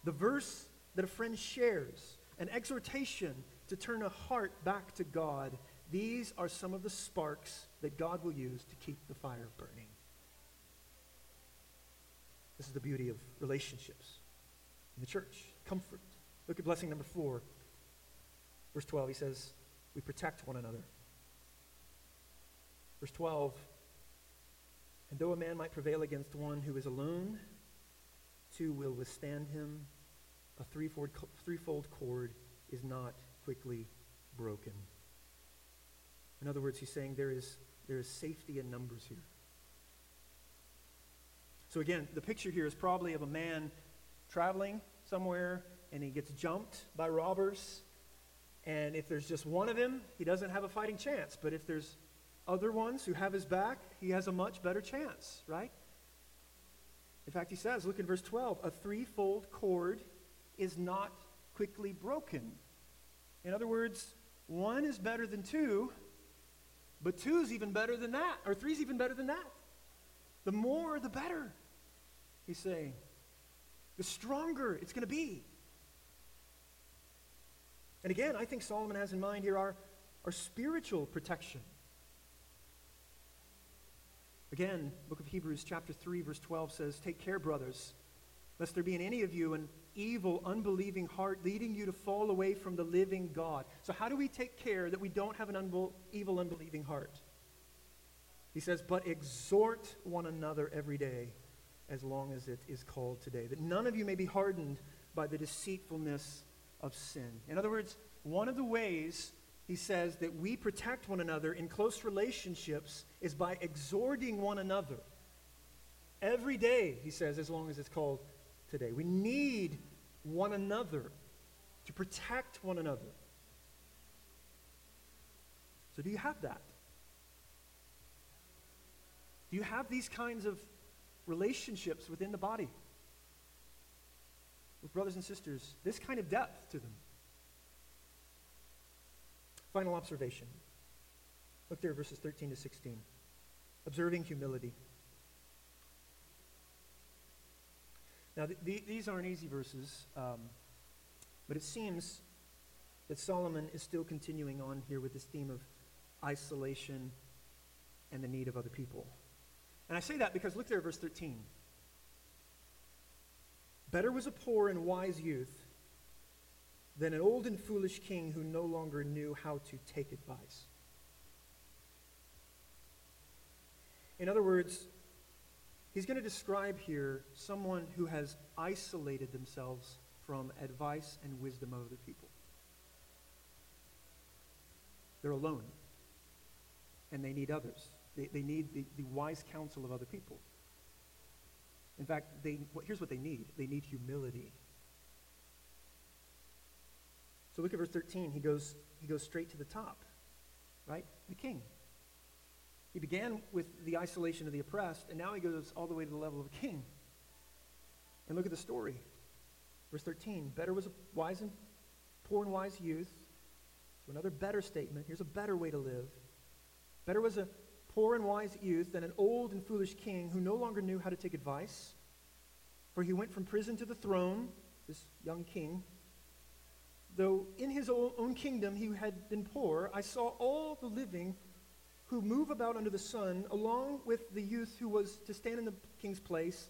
the verse that a friend shares, an exhortation to turn a heart back to God, these are some of the sparks that God will use to keep the fire burning. This is the beauty of relationships in the church. Comfort. Look at blessing number four. Verse 12, he says, We protect one another. Verse 12, and though a man might prevail against one who is alone, two will withstand him. A threefold, threefold cord is not quickly broken. In other words, he's saying there is, there is safety in numbers here. So again, the picture here is probably of a man traveling somewhere and he gets jumped by robbers. And if there's just one of them, he doesn't have a fighting chance. But if there's other ones who have his back, he has a much better chance, right? In fact, he says, look in verse 12, a threefold cord is not quickly broken. In other words, one is better than two, but two is even better than that, or three is even better than that. The more, the better, he's saying. The stronger it's going to be. And again, I think Solomon has in mind here our, our spiritual protection. Again, book of Hebrews chapter 3 verse 12 says, "Take care, brothers, lest there be in any of you an evil, unbelieving heart leading you to fall away from the living God." So how do we take care that we don't have an unbe- evil, unbelieving heart? He says, "But exhort one another every day as long as it is called today, that none of you may be hardened by the deceitfulness of sin. In other words, one of the ways he says that we protect one another in close relationships is by exhorting one another. Every day, he says, as long as it's called today. We need one another to protect one another. So, do you have that? Do you have these kinds of relationships within the body? With brothers and sisters, this kind of depth to them. Final observation. Look there, verses 13 to 16. Observing humility. Now, th- th- these aren't easy verses, um, but it seems that Solomon is still continuing on here with this theme of isolation and the need of other people. And I say that because look there at verse 13. Better was a poor and wise youth than an old and foolish king who no longer knew how to take advice. In other words, he's going to describe here someone who has isolated themselves from advice and wisdom of other people. They're alone, and they need others. They, they need the, the wise counsel of other people. In fact, they, well, here's what they need they need humility. So look at verse 13. He goes, he goes straight to the top, right? The king. He began with the isolation of the oppressed, and now he goes all the way to the level of a king. And look at the story. Verse 13 Better was a wise and poor and wise youth. So another better statement. Here's a better way to live. Better was a poor and wise youth than an old and foolish king who no longer knew how to take advice. For he went from prison to the throne, this young king. Though in his own kingdom he had been poor, I saw all the living who move about under the sun, along with the youth who was to stand in the king's place.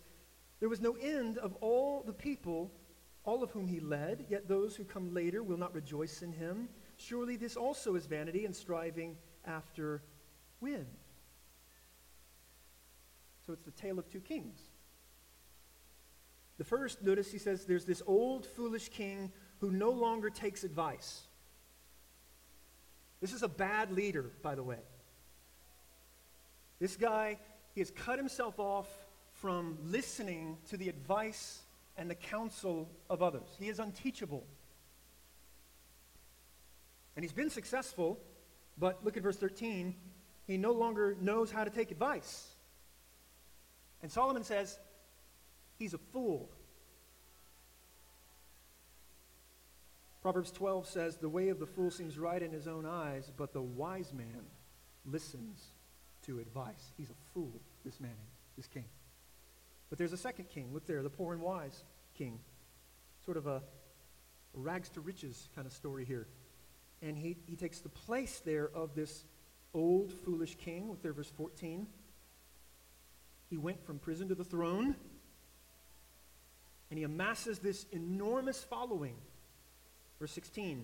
There was no end of all the people, all of whom he led, yet those who come later will not rejoice in him. Surely this also is vanity and striving after wind. So it's the tale of two kings. The first, notice he says, there's this old foolish king who no longer takes advice. This is a bad leader, by the way. This guy, he has cut himself off from listening to the advice and the counsel of others. He is unteachable. And he's been successful, but look at verse 13. He no longer knows how to take advice. And Solomon says, he's a fool. Proverbs 12 says, The way of the fool seems right in his own eyes, but the wise man listens to advice. He's a fool, this man, this king. But there's a second king. Look there, the poor and wise king. Sort of a, rags to riches kind of story here. And he, he takes the place there of this old, foolish king. Look there, verse 14. He went from prison to the throne, and he amasses this enormous following. Verse 16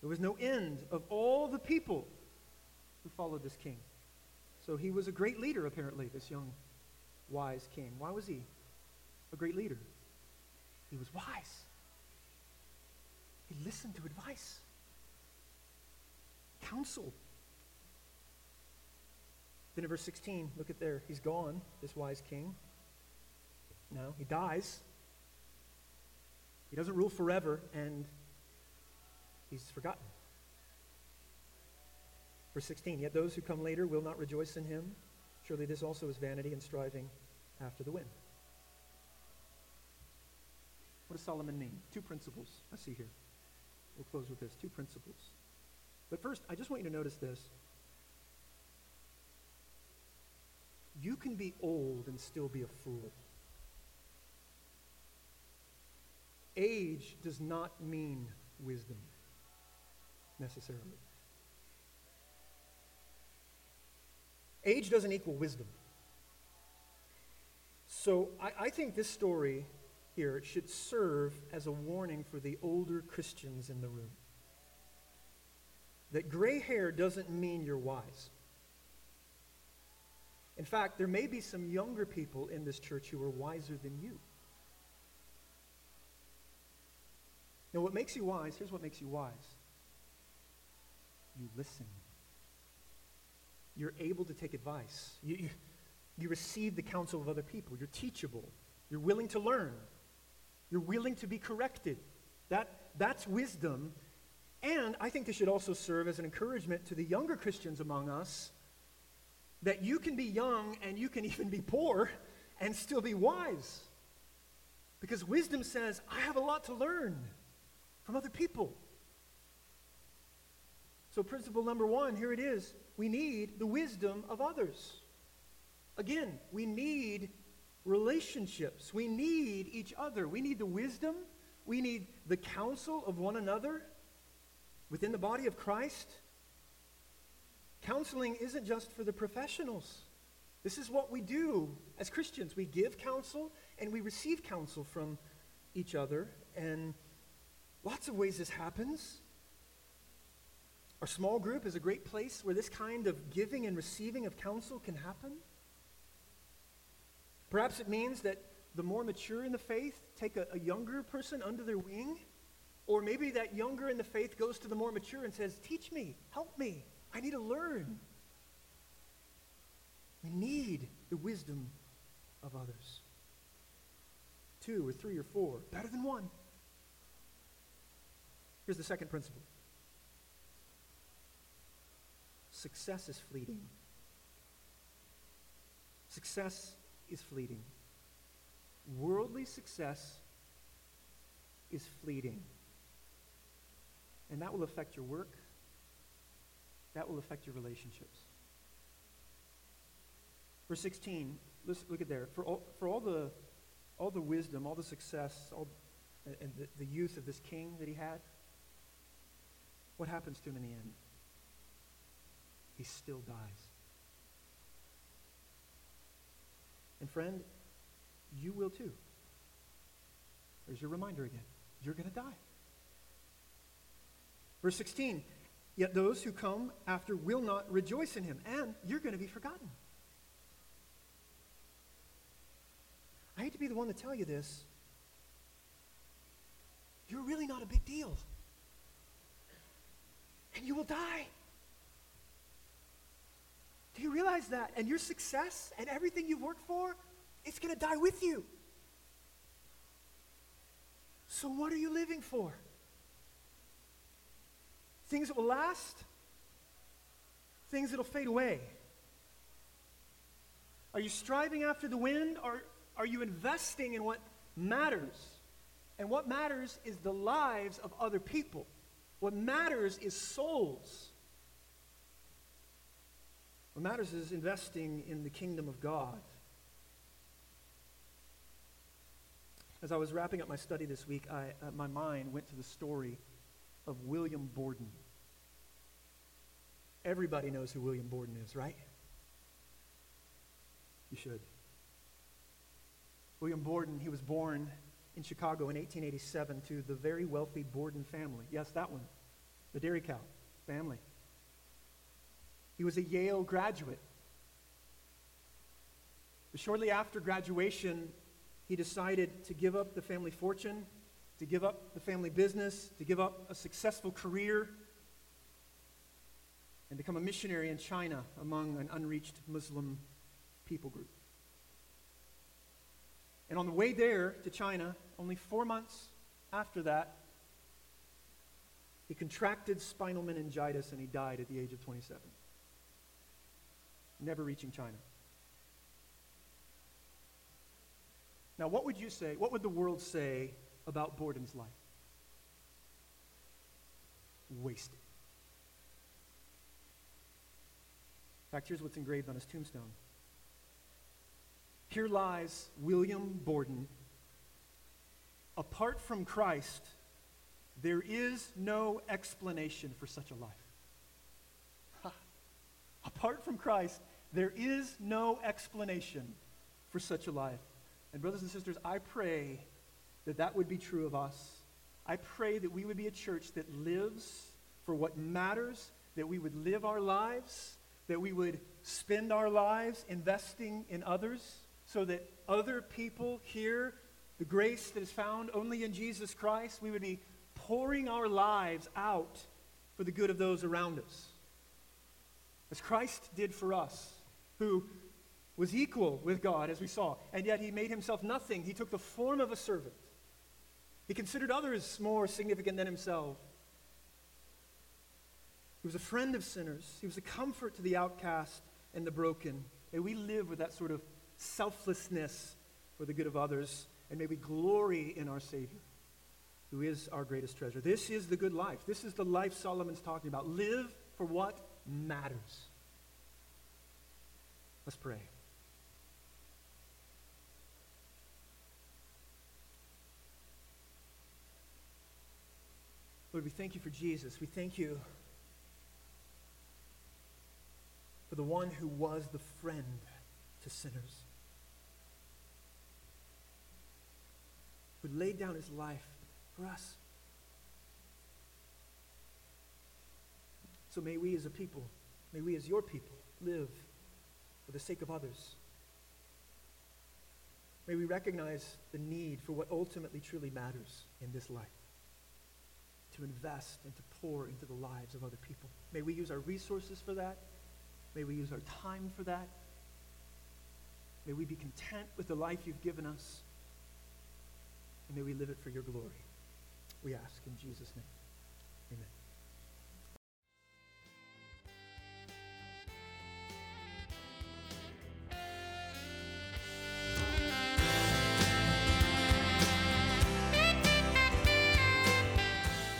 There was no end of all the people who followed this king. So he was a great leader, apparently, this young, wise king. Why was he a great leader? He was wise. He listened to advice, counsel. Then in verse 16, look at there. He's gone, this wise king. No, he dies. He doesn't rule forever, and he's forgotten. Verse 16, yet those who come later will not rejoice in him. Surely this also is vanity and striving after the wind. What does Solomon mean? Two principles I see here. We'll close with this. Two principles. But first, I just want you to notice this. You can be old and still be a fool. Age does not mean wisdom necessarily. Age doesn't equal wisdom. So I, I, think this story here should serve as a warning for the older Christians in the room. That gray hair doesn't mean you're wise. In fact, there may be some younger people in this church who are wiser than you. Now, what makes you wise, here's what makes you wise you listen. You're able to take advice. You, you, you receive the counsel of other people. You're teachable. You're willing to learn. You're willing to be corrected. That, that's wisdom. And I think this should also serve as an encouragement to the younger Christians among us that you can be young and you can even be poor and still be wise. Because wisdom says, I have a lot to learn from other people. So, principle number one, here it is. We need the wisdom of others. Again, we need relationships. We need each other. We need the wisdom. We need the counsel of one another within the body of Christ. Counseling isn't just for the professionals. This is what we do as Christians. We give counsel and we receive counsel from each other. And lots of ways this happens. Our small group is a great place where this kind of giving and receiving of counsel can happen. Perhaps it means that the more mature in the faith take a, a, younger person under their wing. Or maybe that younger in the faith goes to the more mature and says, Teach me, help me, I need to learn. We need the wisdom of others. Two or three or four, better than one. Here's the second principle success is fleeting. Success is fleeting. Worldly success is fleeting. And that will affect your work, that will affect your relationships. Verse 16, let's look at there. For all, for all the all the wisdom, all the success, all, and the, the youth of this king that he had, what happens to him in the end? He still dies. And friend, you will too. There's your reminder again. You're going to die. Verse 16, yet those who come after will not rejoice in him, and you're going to be forgotten. I hate to be the one to tell you this. You're really not a big deal. And you will die. Do you realize that? And your success and everything you've worked for, it's going to die with you. So, what are you living for? Things that will last? Things that will fade away? Are you striving after the wind or are you investing in what matters? And what matters is the lives of other people. What matters is souls. What matters is investing in the kingdom of God. As I was wrapping up my study this week, I, uh, my mind went to the story of William Borden. Everybody knows who William Borden is, right? You should. William Borden, he was born in Chicago in 1887 to the very wealthy Borden family. Yes, that one, the dairy cow family. He was a Yale graduate. But shortly after graduation, he decided to give up the family fortune, to give up the family business, to give up a successful career, and become a missionary in China among an unreached Muslim people group. And on the way there to China, only four months after that, he contracted spinal meningitis and he died at the age of 27 never reaching China. Now, what would you say? What would the world say about Borden's life? Wasted. Fact, here's what's engraved on his tombstone. Here lies William Borden. Apart from Christ, there is no explanation for such a life. Ha. Apart from Christ, there is no explanation for such a life. And, brothers and sisters, I pray that that would be true of us. I pray that we would be a church that lives for what matters, that we would live our lives, that we would spend our lives investing in others so that other people hear the grace that is found only in Jesus Christ. We would be pouring our lives out for the good of those around us. As Christ did for us, who was equal with God, as we saw, and yet he made himself nothing. He took the form of a servant. He considered others more significant than himself. He was a friend of sinners. He was a comfort to the outcast and the broken. May we live with that sort of selflessness for the good of others, and may we glory in our Savior, who is our greatest treasure. This is the good life. This is the life Solomon's talking about. Live for what matters. Let's pray. Lord, we thank you for Jesus. We thank you for the one who was the friend to sinners, who laid down his life for us. So may we as a people, may we as your people, live for the sake of others. May we recognize the need for what ultimately truly matters in this life to invest and to pour into the lives of other people. May we use our resources for that. May we use our time for that. May we be content with the life you've given us. And may we live it for your glory. We ask in Jesus' name. Amen.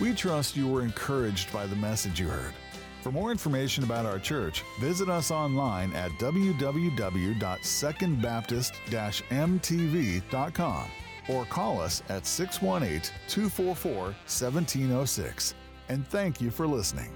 We trust you were encouraged by the message you heard. For more information about our church, visit us online at www.secondbaptist-mtv.com or call us at 618 244 1706. And thank you for listening.